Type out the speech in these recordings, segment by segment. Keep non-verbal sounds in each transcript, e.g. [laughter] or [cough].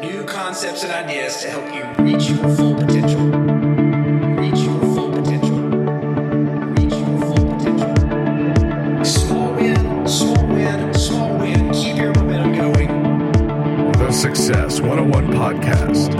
new concepts and ideas to help you reach your full potential. Reach your full potential. Reach your full potential. Small win, small win, small win. Keep your momentum going. The Success 101 Podcast.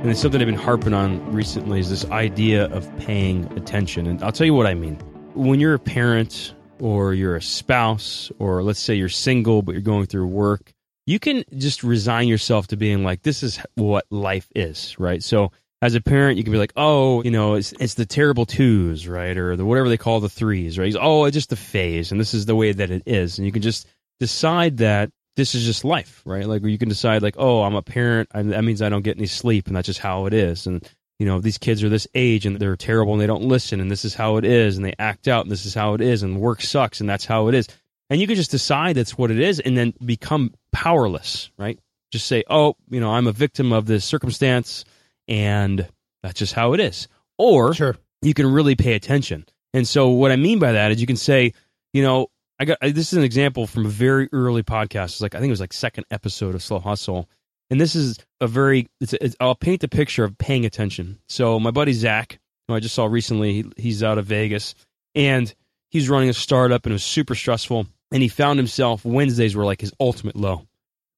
And it's something I've been harping on recently is this idea of paying attention. And I'll tell you what I mean. When you're a parent or you're a spouse, or let's say you're single but you're going through work, you can just resign yourself to being like, this is what life is, right? So as a parent, you can be like, oh, you know, it's, it's the terrible twos, right? Or the whatever they call the threes, right? Oh, it's just the phase and this is the way that it is. And you can just decide that this is just life, right? Like you can decide, like, oh, I'm a parent, and that means I don't get any sleep, and that's just how it is. And you know, these kids are this age, and they're terrible, and they don't listen, and this is how it is, and they act out, and this is how it is, and work sucks, and that's how it is. And you can just decide that's what it is, and then become powerless, right? Just say, oh, you know, I'm a victim of this circumstance, and that's just how it is. Or Sure. you can really pay attention. And so, what I mean by that is, you can say, you know, I got this is an example from a very early podcast. It's like I think it was like second episode of Slow Hustle, and this is a very. It's, it's I'll paint the picture of paying attention. So my buddy Zach, who I just saw recently, he, he's out of Vegas, and he's running a startup, and it was super stressful. And he found himself Wednesdays were like his ultimate low.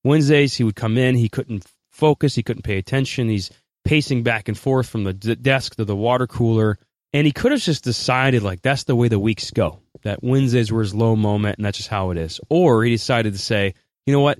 Wednesdays he would come in, he couldn't focus, he couldn't pay attention. He's pacing back and forth from the d- desk to the water cooler, and he could have just decided like that's the way the weeks go. That Wednesdays were his low moment, and that's just how it is. Or he decided to say, you know what,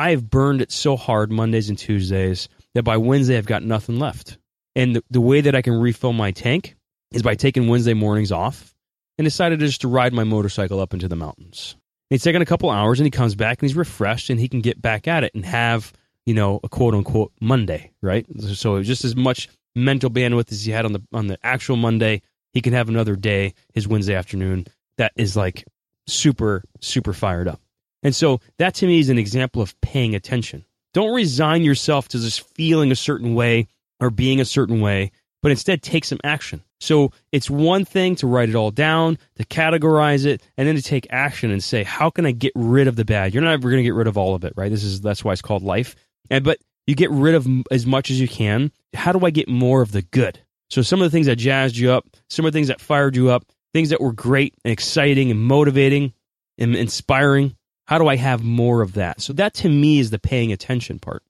I have burned it so hard Mondays and Tuesdays that by Wednesday I've got nothing left. And the, the way that I can refill my tank is by taking Wednesday mornings off and decided just to ride my motorcycle up into the mountains. He's taken a couple hours and he comes back and he's refreshed and he can get back at it and have, you know, a quote unquote Monday, right? So just as much mental bandwidth as he had on the on the actual Monday, he can have another day, his Wednesday afternoon, that is like super, super fired up. And so that to me is an example of paying attention. Don't resign yourself to just feeling a certain way or being a certain way, but instead take some action. So it's one thing to write it all down, to categorize it, and then to take action and say, how can I get rid of the bad? You're not ever going to get rid of all of it, right? This is that's why it's called life. And but you get rid of as much as you can. How do I get more of the good? So some of the things that jazzed you up, some of the things that fired you up, things that were great and exciting and motivating and inspiring. How do I have more of that? So that to me is the paying attention part.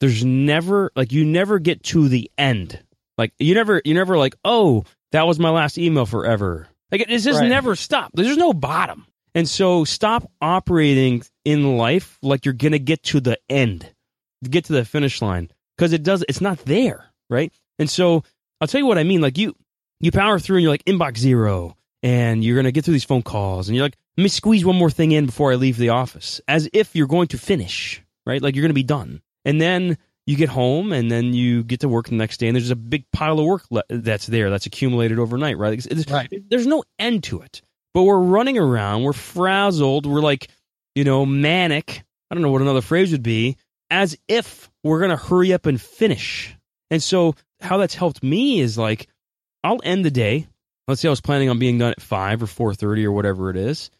There's never like you never get to the end. Like you never you never like, "Oh, that was my last email forever." Like it just Right. never stop. There's no bottom. And so stop operating in life like you're going to get to the end. Get to the finish line because it does it's not there, right? And so I'll tell you what I mean. Like you you power through and you're like inbox zero and you're going to get through these phone calls and you're like, let me squeeze one more thing in before I leave the office as if you're going to finish, right? Like you're going to be done. And then you get home and then you get to work the next day and there's a big pile of work le- that's there that's accumulated overnight, right? Right. There's no end to it. But we're running around, we're frazzled, we're like, you know, manic. I don't know what another phrase would be, as if we're going to hurry up and finish. And so how that's helped me is like I'll end the day. Let's say I was planning on being done at five or four thirty or whatever it is,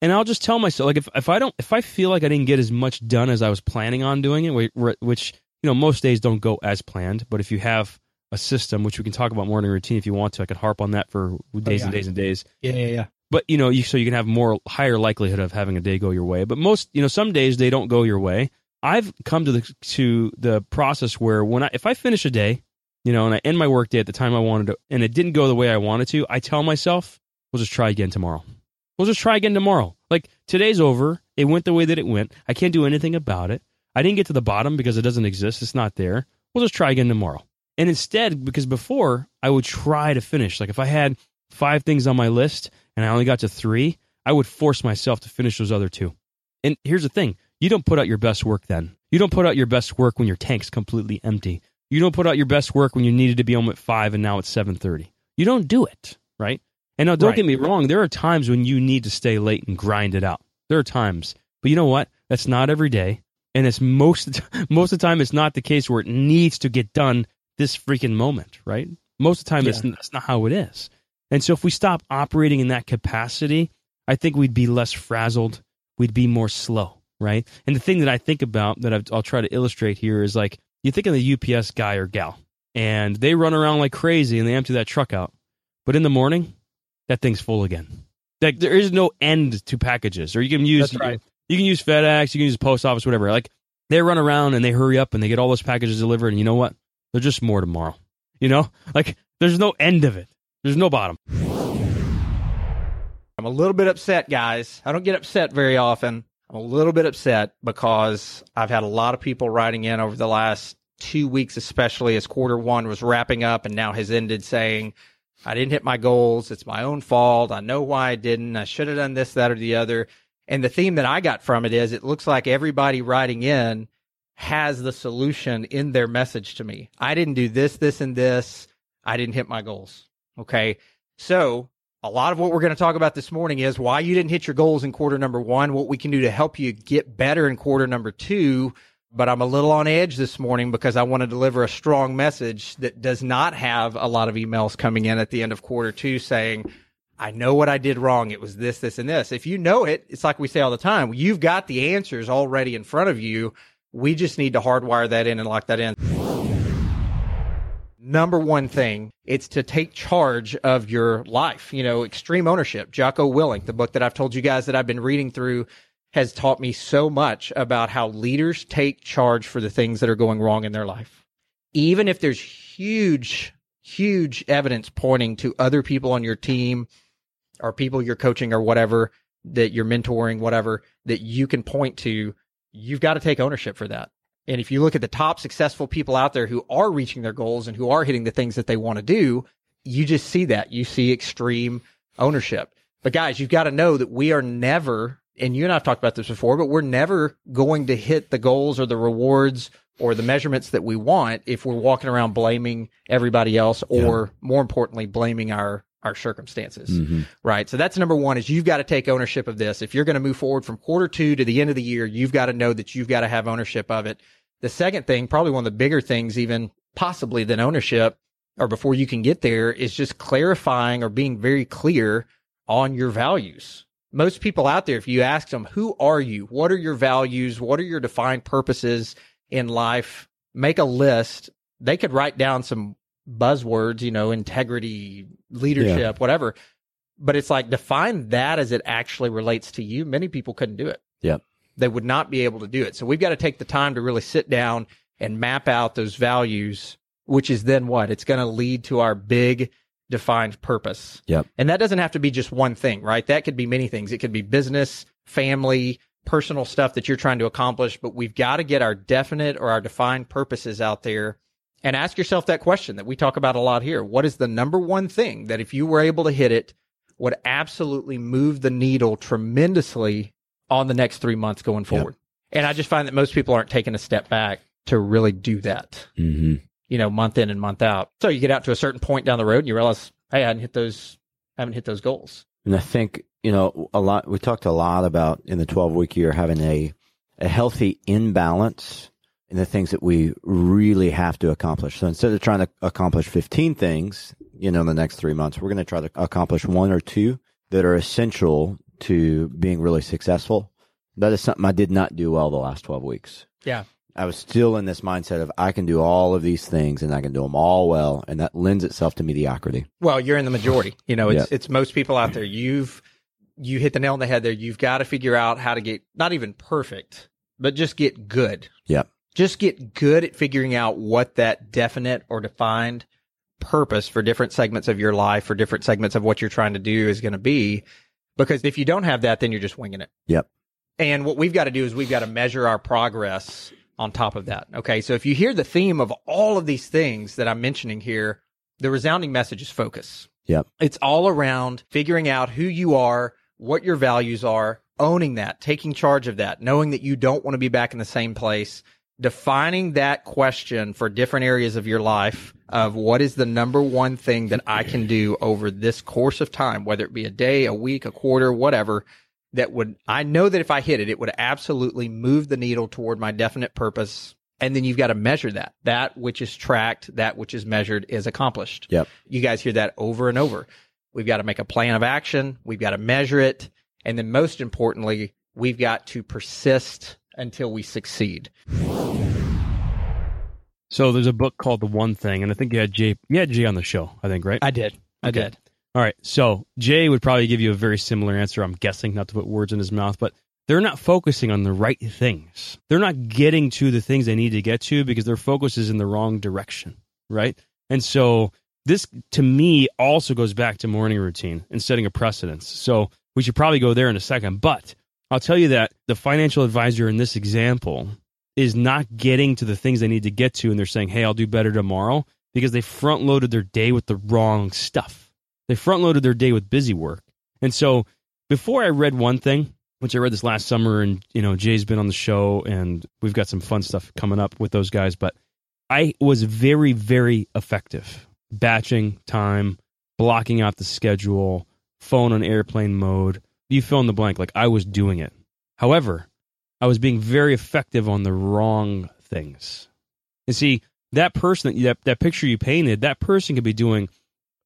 and I'll just tell myself like if if I don't if I feel like I didn't get as much done as I was planning on doing it, whi- whi- which you know most days don't go as planned, but if you have a system, which we can talk about morning routine if you want to, I could harp on that for oh, days and yeah. days and days Yeah, yeah, yeah. but you know you so you can have more higher likelihood of having a day go your way but most you know some days they don't go your way i've come to the to the process where when i if i finish a day you know and i end my work day at the time i wanted to and it didn't go the way i wanted to i tell myself we'll just try again tomorrow. We'll just try again tomorrow. Like today's over. It went the way that it went. I can't do anything about it. I didn't get to the bottom because it doesn't exist. It's not there. We'll just try again tomorrow. And instead because before i would try to finish. Like if i had five things on my list and I only got to three, I would force myself to finish those other two. And here's the thing. You don't put out your best work then. You don't put out your best work when your tank's completely empty. You don't put out your best work when you needed to be home at five and now it's seven thirty. You don't do it, right? And now don't Right. get me wrong, there are times when you need to stay late and grind it out. There are times. But you know what? That's not every day. And it's most of [laughs] the most of the time it's not the case where it needs to get done this freaking moment, right? Most of the time it's Yeah. that's not how it is. And so if we stop operating in that capacity, I think we'd be less frazzled. We'd be more slow, right? And the thing that I think about that I've, I'll try to illustrate here is like you think of the UPS guy or gal, and they run around like crazy and they empty that truck out. But in the morning, that thing's full again. Like there is no end to packages, or you can use That's right. you can use FedEx, you can use post office, whatever. Like they run around and they hurry up and they get all those packages delivered, and you know what? There's just more tomorrow. You know, like there's no end of it. There's no bottom. I'm a little bit upset, guys. I don't get upset very often. I'm a little bit upset because I've had a lot of people writing in over the last two weeks, especially as quarter one was wrapping up and now has ended saying, I didn't hit my goals. It's my own fault. I know why I didn't. I should have done this, that, or the other. And the theme that I got from it is it looks like everybody writing in has the solution in their message to me. I didn't do this, this, and this. I didn't hit my goals. Okay. So a lot of what we're going to talk about this morning is why you didn't hit your goals in quarter number one, what we can do to help you get better in quarter number two. But I'm a little on edge this morning because I want to deliver a strong message that does not have a lot of emails coming in at the end of quarter two saying, I know what I did wrong. It was this, this, and this. If you know it, it's like we say all the time. You've got the answers already in front of you. We just need to hardwire that in and lock that in number one thing it's to take charge of your life you know extreme ownership. Jocko willink the book that i've told you guys that i've been reading through has taught me so much about how leaders take charge for the things that are going wrong in their life. Even if there's huge huge evidence pointing to other people on your team or people you're coaching or whatever that you're mentoring whatever that you can point to you've got to take ownership for that and if you look at the top successful people out there who are reaching their goals and who are hitting the things that they want to do, you just see that. You see extreme ownership. But guys, you've got to know that we are never, and you and I've talked about this before, but we're never going to hit the goals or the rewards or the measurements that we want if we're walking around blaming everybody else or more importantly, blaming our our circumstances. Mm-hmm. Right. So that's number one is you've got to take ownership of this. If you're going to move forward from quarter two to the end of the year, you've got to know that you've got to have ownership of it. The second thing, probably one of the bigger things, even possibly than ownership or before you can get there is just clarifying or being very clear on your values. Most people out there, if you ask them, who are you? What are your values? What are your defined purposes in life? Make a list. They could write down some buzzwords, you know, integrity, leadership, whatever. But it's like define that as it actually relates to you. Many people couldn't do it. Yep. They would not be able to do it. So we've got to take the time to really sit down and map out those values, which is then what? It's going to lead to our big defined purpose. Yep. And that doesn't have to be just one thing, right? That could be many things. It could be business, family, personal stuff that you're trying to accomplish, but we've got to get our definite or our defined purposes out there and ask yourself that question that we talk about a lot here. What is the number one thing that if you were able to hit it would absolutely move the needle tremendously on the next three months going forward? And I just find that most people aren't taking a step back to really do that, Mm-hmm. you know, month in and month out. So you get out to a certain point down the road and you realize, hey, I hadn't hit those, I haven't hit those goals. And I think, you know, a lot, we talked a lot about in the 12 week year having a, a healthy imbalance in the things that we really have to accomplish. So instead of trying to accomplish 15 things, you know, in the next three months, we're going to try to accomplish one or two that are essential to being really successful. That is something I did not do well the last 12 weeks. Yeah. I was still in this mindset of I can do all of these things and I can do them all well. And that lends itself to mediocrity. Well, you're in the majority. You know, it's Yeah. it's most people out there. You've you hit the nail on the head there. You've got to figure out how to get not even perfect, but just get good. Yeah. Just get good at figuring out what that definite or defined purpose for different segments of your life, for different segments of what you're trying to do is going to be. Because if you don't have that, then you're just winging it. Yep. And what we've got to do is we've got to measure our progress on top of that. Okay. So if you hear the theme of all of these things that I'm mentioning here, the resounding message is focus. Yep. It's all around figuring out who you are, what your values are, owning that, taking charge of that, knowing that you don't want to be back in the same place, defining that question for different areas of your life of what is the number one thing that I can do over this course of time, whether it be a day, a week, a quarter, whatever, that would, I know that if I hit it, it would absolutely move the needle toward my definite purpose. And then you've got to measure that. That which is tracked, that which is measured is accomplished. Yep. You guys hear that over and over. We've got to make a plan of action. We've got to measure it. And then most importantly, we've got to persist until we succeed. So there's a book called The One Thing, and I think you had Jay, you had Jay on the show, I think, right? I did. I Okay. did. All right. So Jay would probably give you a very similar answer. I'm guessing, not to put words in his mouth, but they're not focusing on the right things. They're not getting to the things they need to get to because their focus is in the wrong direction. Right. And so this, to me, also goes back to morning routine and setting a precedence. So we should probably go there in a second. But I'll tell you that the financial advisor in this example is not getting to the things they need to get to. And they're saying, hey, I'll do better tomorrow because they front loaded their day with the wrong stuff. They front loaded their day with busy work. And so before I read one thing, which I read this last summer, and you know, Jay's been on the show and we've got some fun stuff coming up with those guys, but I was very, very effective. Batching time, blocking out the schedule, phone on airplane mode. You fill in the blank, like I was doing it. However, I was being very effective on the wrong things. And see, that person that, that picture you painted, that person could be doing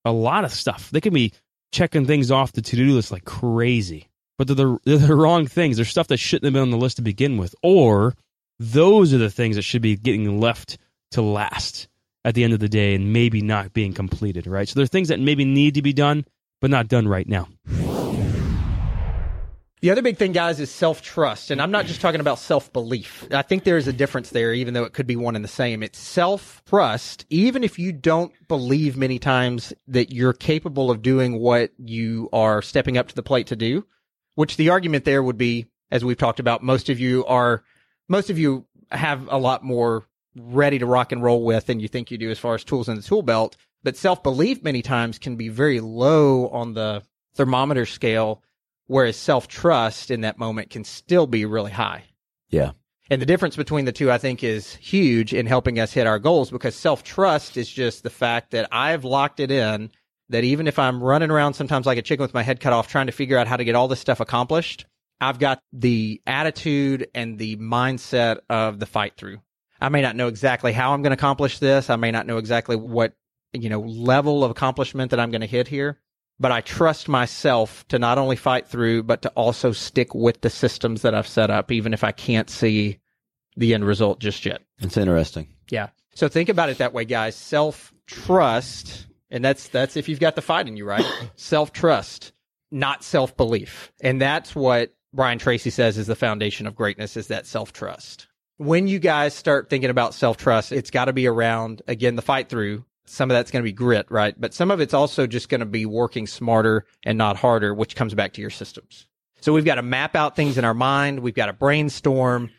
a lot of stuff. They could be checking things off the to do list like crazy, but they're the, they're the wrong things. They're stuff that shouldn't have been on the list to begin with, or those are the things that should be getting left to last at the end of the day and maybe not being completed, right? So there are things that maybe need to be done, but not done right now. The other big thing, guys, is self trust. And I'm not just talking about self belief. I think there is a difference there, even though it could be one and the same. It's self trust, even if you don't believe many times that you're capable of doing what you are stepping up to the plate to do, which the argument there would be, as we've talked about, most of you are, most of you have a lot more ready to rock and roll with than you think you do as far as tools in the tool belt. But self belief many times can be very low on the thermometer scale whereas self trust in that moment can still be really high. Yeah. And the difference between the two, I think, is huge in helping us hit our goals because self trust is just the fact that I've locked it in that even if I'm running around sometimes like a chicken with my head cut off trying to figure out how to get all this stuff accomplished, I've got the attitude and the mindset of the fight through. I may not know exactly how I'm going to accomplish this. I may not know exactly what, you know, level of accomplishment that I'm going to hit here but I trust myself to not only fight through, but to also stick with the systems that I've set up, even if I can't see the end result just yet. It's interesting. Yeah. So think about it that way, guys. Self trust, and that's that's if you've got the fight in you, right? [coughs] self trust, not self belief, and that's what Brian Tracy says is the foundation of greatness is that self trust. When you guys start thinking about self trust, it's got to be around again the fight through, some of that's going to be grit, right? But some of it's also just going to be working smarter and not harder, which comes back to your systems. So we've got to map out things in our mind. We've got to brainstorm.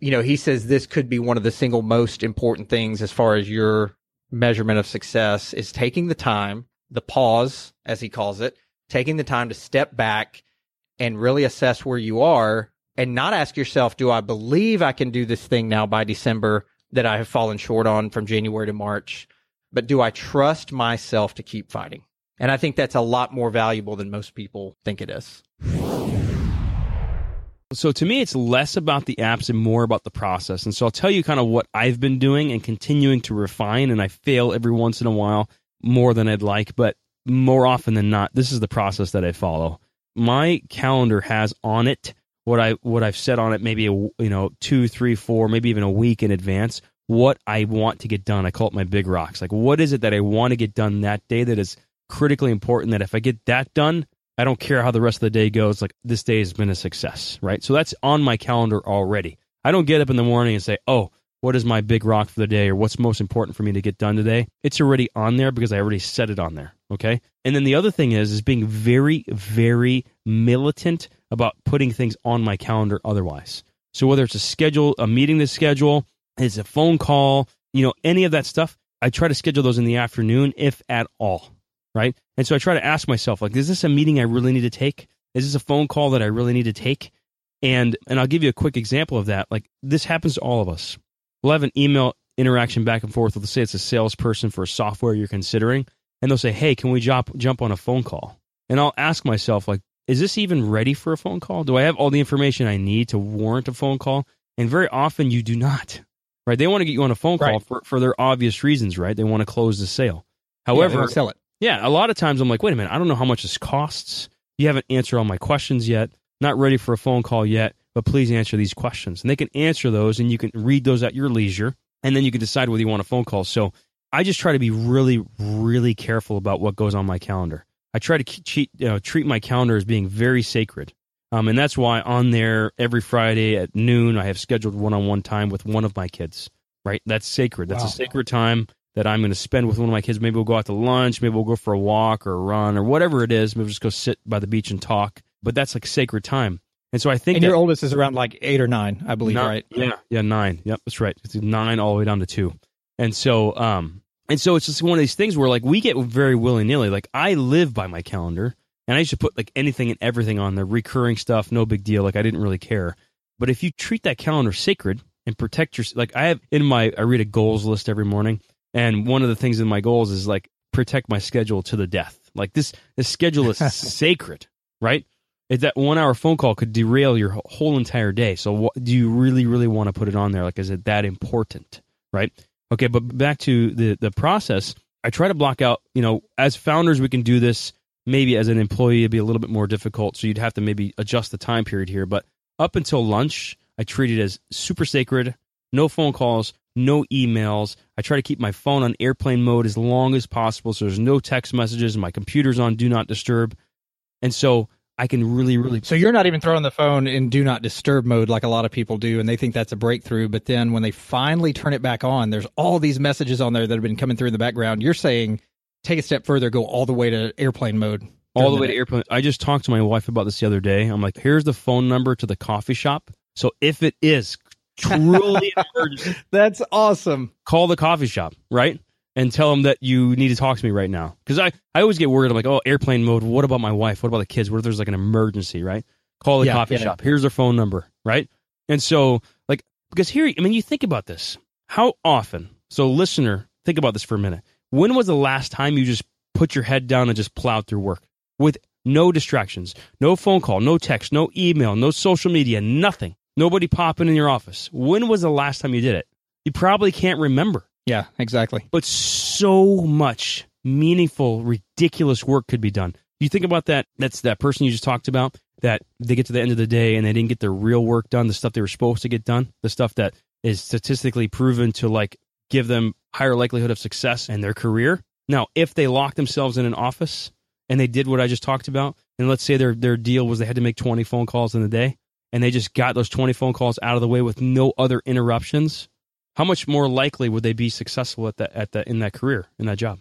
You know, he says this could be one of the single most important things as far as your measurement of success is taking the time, the pause, as he calls it, taking the time to step back and really assess where you are and not ask yourself, do I believe I can do this thing now by December that I have fallen short on from January to March? But do I trust myself to keep fighting? And I think that's a lot more valuable than most people think it is. So to me, it's less about the apps and more about the process. And so I'll tell you kind of what I've been doing and continuing to refine. And I fail every once in a while more than I'd like, but more often than not, this is the process that I follow. My calendar has on it what I what I've set on it maybe a, you know two, three, four, maybe even a week in advance what I want to get done. I call it my big rocks. Like, what is it that I want to get done that day that is critically important that if I get that done, I don't care how the rest of the day goes. Like, this day has been a success, right? So that's on my calendar already. I don't get up in the morning and say, oh, what is my big rock for the day or what's most important for me to get done today? It's already on there because I already set it on there. Okay. And then the other thing is, is being very, very militant about putting things on my calendar otherwise. So whether it's a schedule, a meeting to schedule, it's a phone call, you know, any of that stuff. I try to schedule those in the afternoon, if at all, right? And so I try to ask myself, like, is this a meeting I really need to take? Is this a phone call that I really need to take? And and I'll give you a quick example of that. Like this happens to all of us. We'll have an email interaction back and forth. Let's say it's a salesperson for a software you're considering, and they'll say, "Hey, can we jump jump on a phone call?" And I'll ask myself, like, is this even ready for a phone call? Do I have all the information I need to warrant a phone call? And very often you do not right? They want to get you on a phone call Right. for, for their obvious reasons, right? They want to close the sale. However, won't sell it. Yeah, a lot of times I'm like, wait a minute, I don't know how much this costs. You haven't answered all my questions yet. Not ready for a phone call yet, but please answer these questions. And they can answer those and you can read those at your leisure. And then you can decide whether you want a phone call. So I just try to be really, really careful about what goes on my calendar. I try to cheat, you know, treat my calendar as being very sacred. Um, and that's why on there every Friday at noon, I have scheduled one on one time with one of my kids, right? That's sacred. That's Wow. a sacred time that I'm going to spend with one of my kids. Maybe we'll go out to lunch. Maybe we'll go for a walk or a run or whatever it is. Maybe we'll just go sit by the beach and talk. But that's like sacred time. And so I think And that your oldest is around like eight or nine, I believe, Nine- right? Yeah, yeah, nine. Yep, that's right. It's nine all the way down to two. And so, um, and so it's just one of these things where like we get very willy nilly. Like I live by my calendar, and I used to put like anything and everything on there, recurring stuff, no big deal. Like I didn't really care. But if you treat that calendar sacred and protect your, like I have in my, I read a goals list every morning, and one of the things in my goals is like protect my schedule to the death. Like this, this schedule is [laughs] sacred, right? It, that one hour phone call could derail your whole entire day. So, what, do you really, really want to put it on there? Like, is it that important? Right? Okay, but back to the the process. I try to block out. You know, as founders, we can do this. Maybe as an employee, it'd be a little bit more difficult. So you'd have to maybe adjust the time period here. But up until lunch, I treat it as super sacred. No phone calls, no emails. I try to keep my phone on airplane mode as long as possible, so there's no text messages. My computer's on do not disturb, and so I can really, really So you're not even throwing the phone in do not disturb mode like a lot of people do, and they think that's a breakthrough. But then when they finally turn it back on, there's all these messages on there that have been coming through in the background. You're saying take a step further, go all the way to airplane mode. all the way day. to airplane. I just talked to my wife about this the other day. I'm like, here's the phone number to the coffee shop. So if it is truly [laughs] emergency, That's awesome. call the coffee shop, right? And tell them that you need to talk to me right now. Because I, I always get worried. I'm like, oh, airplane mode. What about my wife? What about the kids? What if there's like an emergency, right? Call the Yeah, coffee yeah. shop. Here's their phone number, right? And so, like, because here, I mean, you think about this. How often? So, listener, think about this for a minute. When was the last time you just put your head down and just plowed through work with no distractions, no phone call, no text, no email, no social media, nothing, nobody popping in your office? When was the last time you did it? You probably can't remember Yeah, exactly. but so much meaningful, ridiculous work could be done. You think about that. That's that person you just talked about. That they get to the end of the day and they didn't get their real work done, the stuff they were supposed to get done, the stuff that is statistically proven to like give them higher likelihood of success in their career. Now, if they lock themselves in an office and they did what I just talked about, and let's say their their deal was they had to make 20 phone calls in a day, and they just got those 20 phone calls out of the way with no other interruptions, how much more likely would they be successful at that at that in that career in that job?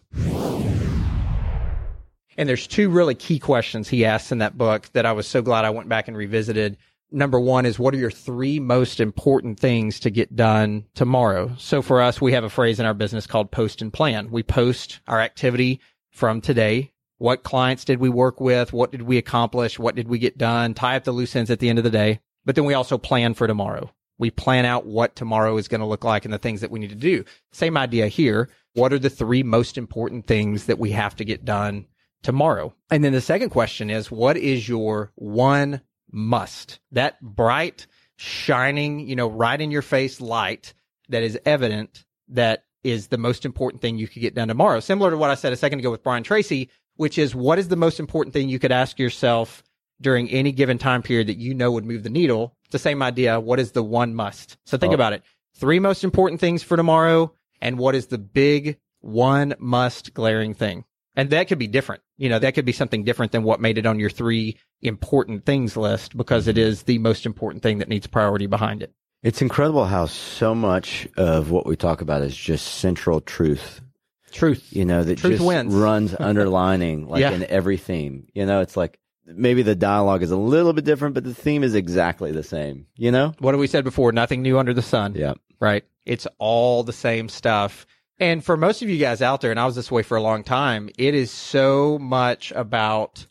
And there's two really key questions he asks in that book that I was so glad I went back and revisited. Number one is what are your three most important things to get done tomorrow? So for us, we have a phrase in our business called post and plan. We post our activity from today. What clients did we work with? What did we accomplish? What did we get done? Tie up the loose ends at the end of the day. But then we also plan for tomorrow. We plan out what tomorrow is going to look like and the things that we need to do. Same idea here. What are the three most important things that we have to get done tomorrow? And then the second question is, what is your one must? That bright, shining, you know, right in your face light that is evident that is the most important thing you could get done tomorrow. Similar to what I said a second ago with Brian Tracy, which is what is the most important thing you could ask yourself during any given time period that you know would move the needle? It's the same idea. What is the one must? So think Oh. about it. Three most important things for tomorrow and what is the big one must glaring thing? And that could be different. You know, that could be something different than what made it on your three important things list because it mm-hmm. is the most important thing that needs priority behind it. It's incredible how so much of what we talk about is just central truth. Truth. You know, that Truth just wins. runs [laughs] underlining like Yeah. in every theme. You know, it's like maybe the dialogue is a little bit different, but the theme is exactly the same. You know? What have we said before? Nothing new under the sun. Yeah. right? It's all the same stuff. And for most of you guys out there, and I was this way for a long time, it is so much about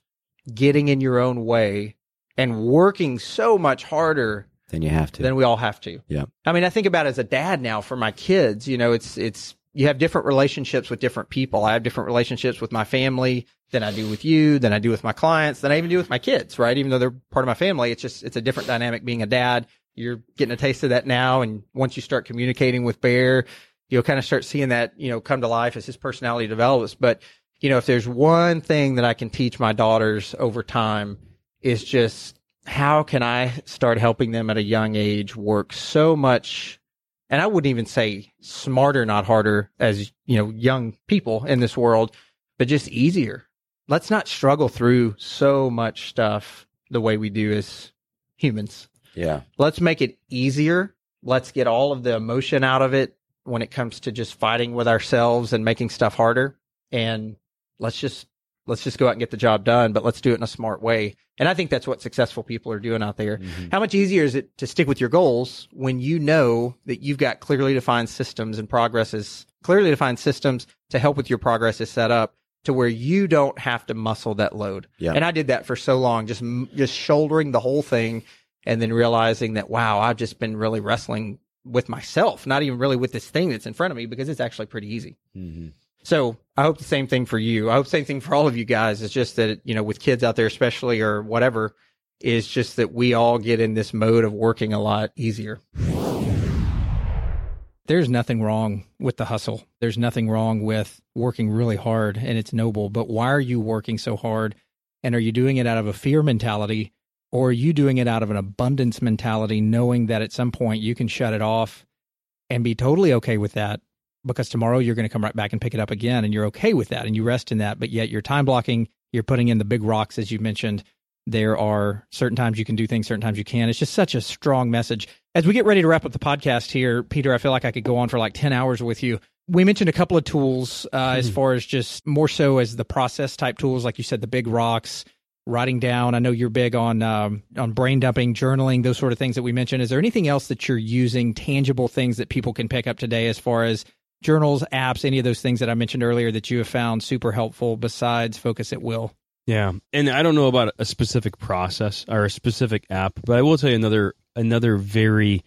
getting in your own way and working so much harder than you have to. than we all have to. Yeah. I mean, I think about it as a dad now for my kids, you know, it's, it's, you have different relationships with different people. I have different relationships with my family than I do with you, than I do with my clients, than I even do with my kids, right? Even though they're part of my family, it's just, it's a different dynamic being a dad. You're getting a taste of that now. And once you start communicating with Bear, you'll kind of start seeing that, you know, come to life as his personality develops. But you know, if there's one thing that I can teach my daughters over time is just how can I start helping them at a young age work so much and I wouldn't even say smarter, not harder as, you know, young people in this world, but just easier. Let's not struggle through so much stuff the way we do as humans. Yeah. Let's make it easier. Let's get all of the emotion out of it when it comes to just fighting with ourselves and making stuff harder. And let's just let's just go out and get the job done, but let's do it in a smart way. And I think that's what successful people are doing out there. Mm-hmm. How much easier is it to stick with your goals when you know that you've got clearly defined systems and progresses, clearly defined systems to help with your progress is set up to where you don't have to muscle that load. Yeah. And I did that for so long, just just shouldering the whole thing and then realizing that wow, I've just been really wrestling with myself, not even really with this thing that's in front of me because it's actually pretty easy. Mm-hmm. So I hope the same thing for you. I hope the same thing for all of you guys. It's just that, you know, with kids out there, especially or whatever, is just that we all get in this mode of working a lot easier. There's nothing wrong with the hustle. There's nothing wrong with working really hard and it's noble. But why are you working so hard? And are you doing it out of a fear mentality or are you doing it out of an abundance mentality, knowing that at some point you can shut it off and be totally okay with that? Because tomorrow you're going to come right back and pick it up again and you're okay with that and you rest in that. But yet you're time blocking, you're putting in the big rocks, as you mentioned. There are certain times you can do things, certain times you can. It's just such a strong message. As we get ready to wrap up the podcast here, Peter, I feel like I could go on for like 10 hours with you. We mentioned a couple of tools uh, as far as just more so as the process type tools, like you said, the big rocks, writing down. I know you're big on um, on brain dumping, journaling, those sort of things that we mentioned. Is there anything else that you're using, tangible things that people can pick up today as far as journals, apps, any of those things that I mentioned earlier that you have found super helpful besides Focus at Will? Yeah, and I don't know about a specific process or a specific app, but I will tell you another another very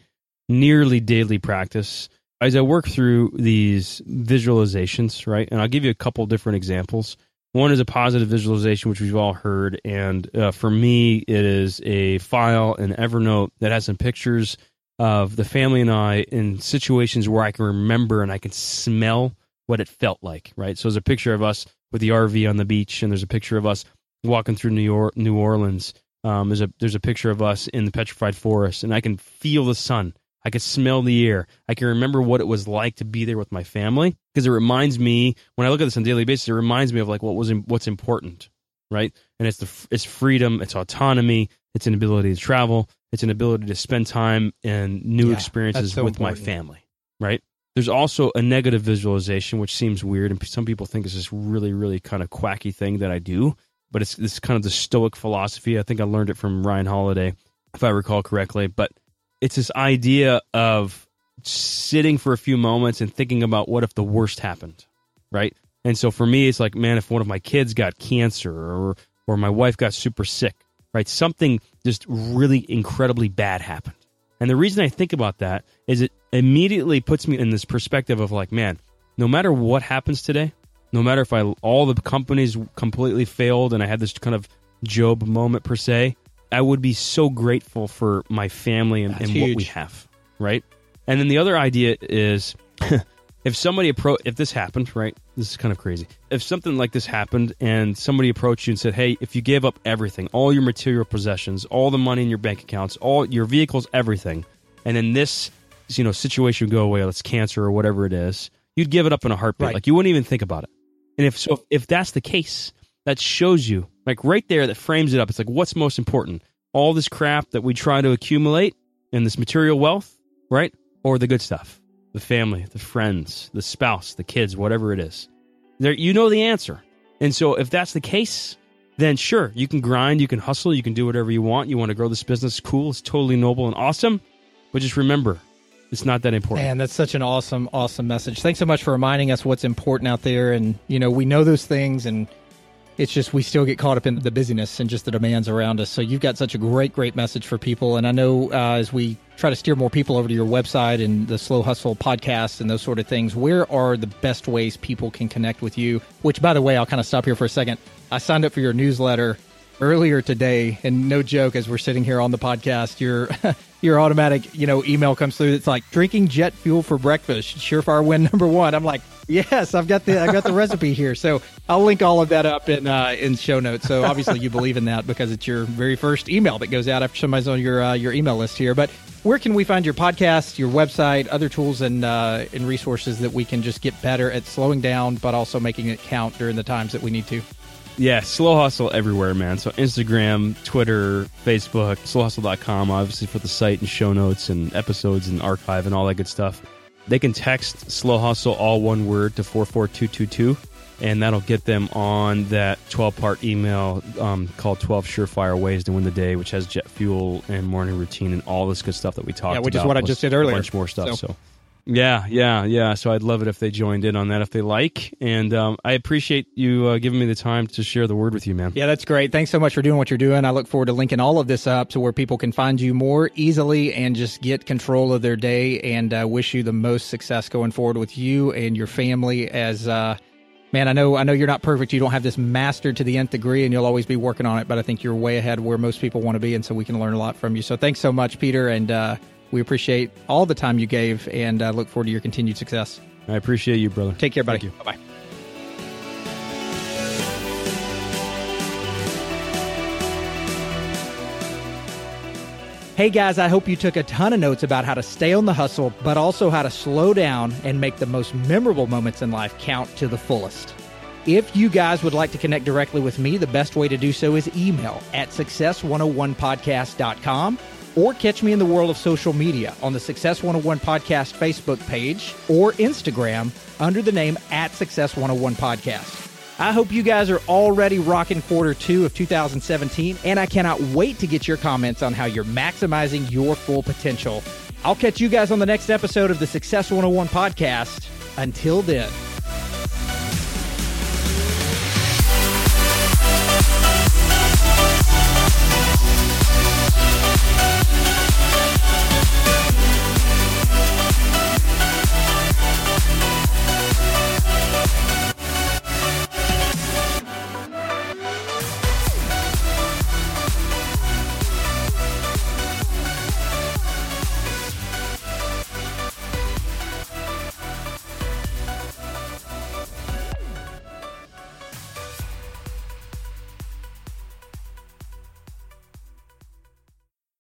nearly daily practice as I work through these visualizations, right? And I'll give you a couple different examples. One is a positive visualization, which we've all heard, and uh, for me, it is a file in Evernote that has some pictures of the family and I in situations where I can remember and I can smell what it felt like, right? So there's a picture of us with the RV on the beach, and there's a picture of us walking through New York, New Orleans. Um, there's a there's a picture of us in the petrified forest, and I can feel the sun. I can smell the air. I can remember what it was like to be there with my family because it reminds me when I look at this on a daily basis. It reminds me of like what was what's important, right? And it's the it's freedom, it's autonomy, it's an ability to travel, it's an ability to spend time and new Yeah, experiences so with my family, right? There's also a negative visualization, which seems weird, and some people think it's this really, really kind of quacky thing that I do. But it's this kind of the Stoic philosophy. I think I learned it from Ryan Holiday, if I recall correctly. But it's this idea of sitting for a few moments and thinking about what if the worst happened, right? And so for me, it's like, man, if one of my kids got cancer or or my wife got super sick, right? Something just really incredibly bad happened. And the reason I think about that is it immediately puts me in this perspective of like, man, no matter what happens today, no matter if I all the companies completely failed and I had this kind of Job moment per se, I would be so grateful for my family and, and what we have, right? And then the other idea is [laughs] if somebody appro if this happened, right? This is kind of crazy. If something like this happened and somebody approached you and said, "Hey, if you gave up everything, all your material possessions, all the money in your bank accounts, all your vehicles, everything, and then this, you know, situation would go away, let's cancer or whatever it is, you'd give it up in a heartbeat. Right. Like you wouldn't even think about it. And if so, if that's the case, that shows you, like right there, that frames it up. It's like, what's most important? All this crap that we try to accumulate and this material wealth, right? Or the good stuff, the family, the friends, the spouse, the kids, whatever it is. There, you know the answer. And so, if that's the case, then sure, you can grind, you can hustle, you can do whatever you want. You want to grow this business, cool. It's totally noble and awesome. But just remember, it's not that important. Man, that's such an awesome, awesome message. Thanks so much for reminding us what's important out there. And, you know, we know those things and it's just we still get caught up in the busyness and just the demands around us. So you've got such a great, great message for people. And I know uh, as we try to steer more people over to your website and the Slow Hustle podcast and those sort of things, where are the best ways people can connect with you? Which, by the way, I'll kind of stop here for a second. I signed up for your newsletter earlier today, and no joke, as we're sitting here on the podcast, you're [laughs] your automatic, you know, email comes through. It's like drinking jet fuel for breakfast. Surefire win number one. I'm like, yes, I've got the I've got the recipe here. So I'll link all of that up in uh, in show notes. So obviously you believe in that because it's your very first email that goes out after somebody's on your uh, your email list here. But where can we find your podcast, your website, other tools and uh, and resources that we can just get better at slowing down, but also making it count during the times that we need to? Yeah, Slow Hustle everywhere, man. So Instagram, Twitter, Facebook, slowhustle.com, obviously for the site and show notes and episodes and archive and all that good stuff. They can text Slow Hustle, all one word, to 44222, and that'll get them on that 12 part email um, called 12 Surefire Ways to Win the Day, which has jet fuel and morning routine and all this good stuff that we talked about. Yeah, which is what I just did earlier. A bunch more stuff. So- so yeah, yeah, yeah. So I'd love it if they joined in on that if they like. And um, I appreciate you uh, giving me the time to share the word with you, man. Yeah, that's great. Thanks so much for doing what you're doing. I look forward to linking all of this up to where people can find you more easily and just get control of their day. And uh, wish you the most success going forward with you and your family. As uh, man, I know I know you're not perfect. You don't have this mastered to the nth degree, and you'll always be working on it. But I think you're way ahead where most people want to be, and so we can learn a lot from you. So thanks so much, Peter, and uh, we appreciate all the time you gave, and uh, look forward to your continued success. I appreciate you, brother. Take care, buddy. Thank you. Bye bye. Hey guys, I hope you took a ton of notes about how to stay on the hustle, but also how to slow down and make the most memorable moments in life count to the fullest. If you guys would like to connect directly with me, the best way to do so is email at success101podcast.com or catch me in the world of social media on the Success 101 Podcast Facebook page or Instagram under the name at Success 101 Podcast. I hope you guys are already rocking quarter two of 2017, and I cannot wait to get your comments on how you're maximizing your full potential. I'll catch you guys on the next episode of the Success 101 podcast. Until then.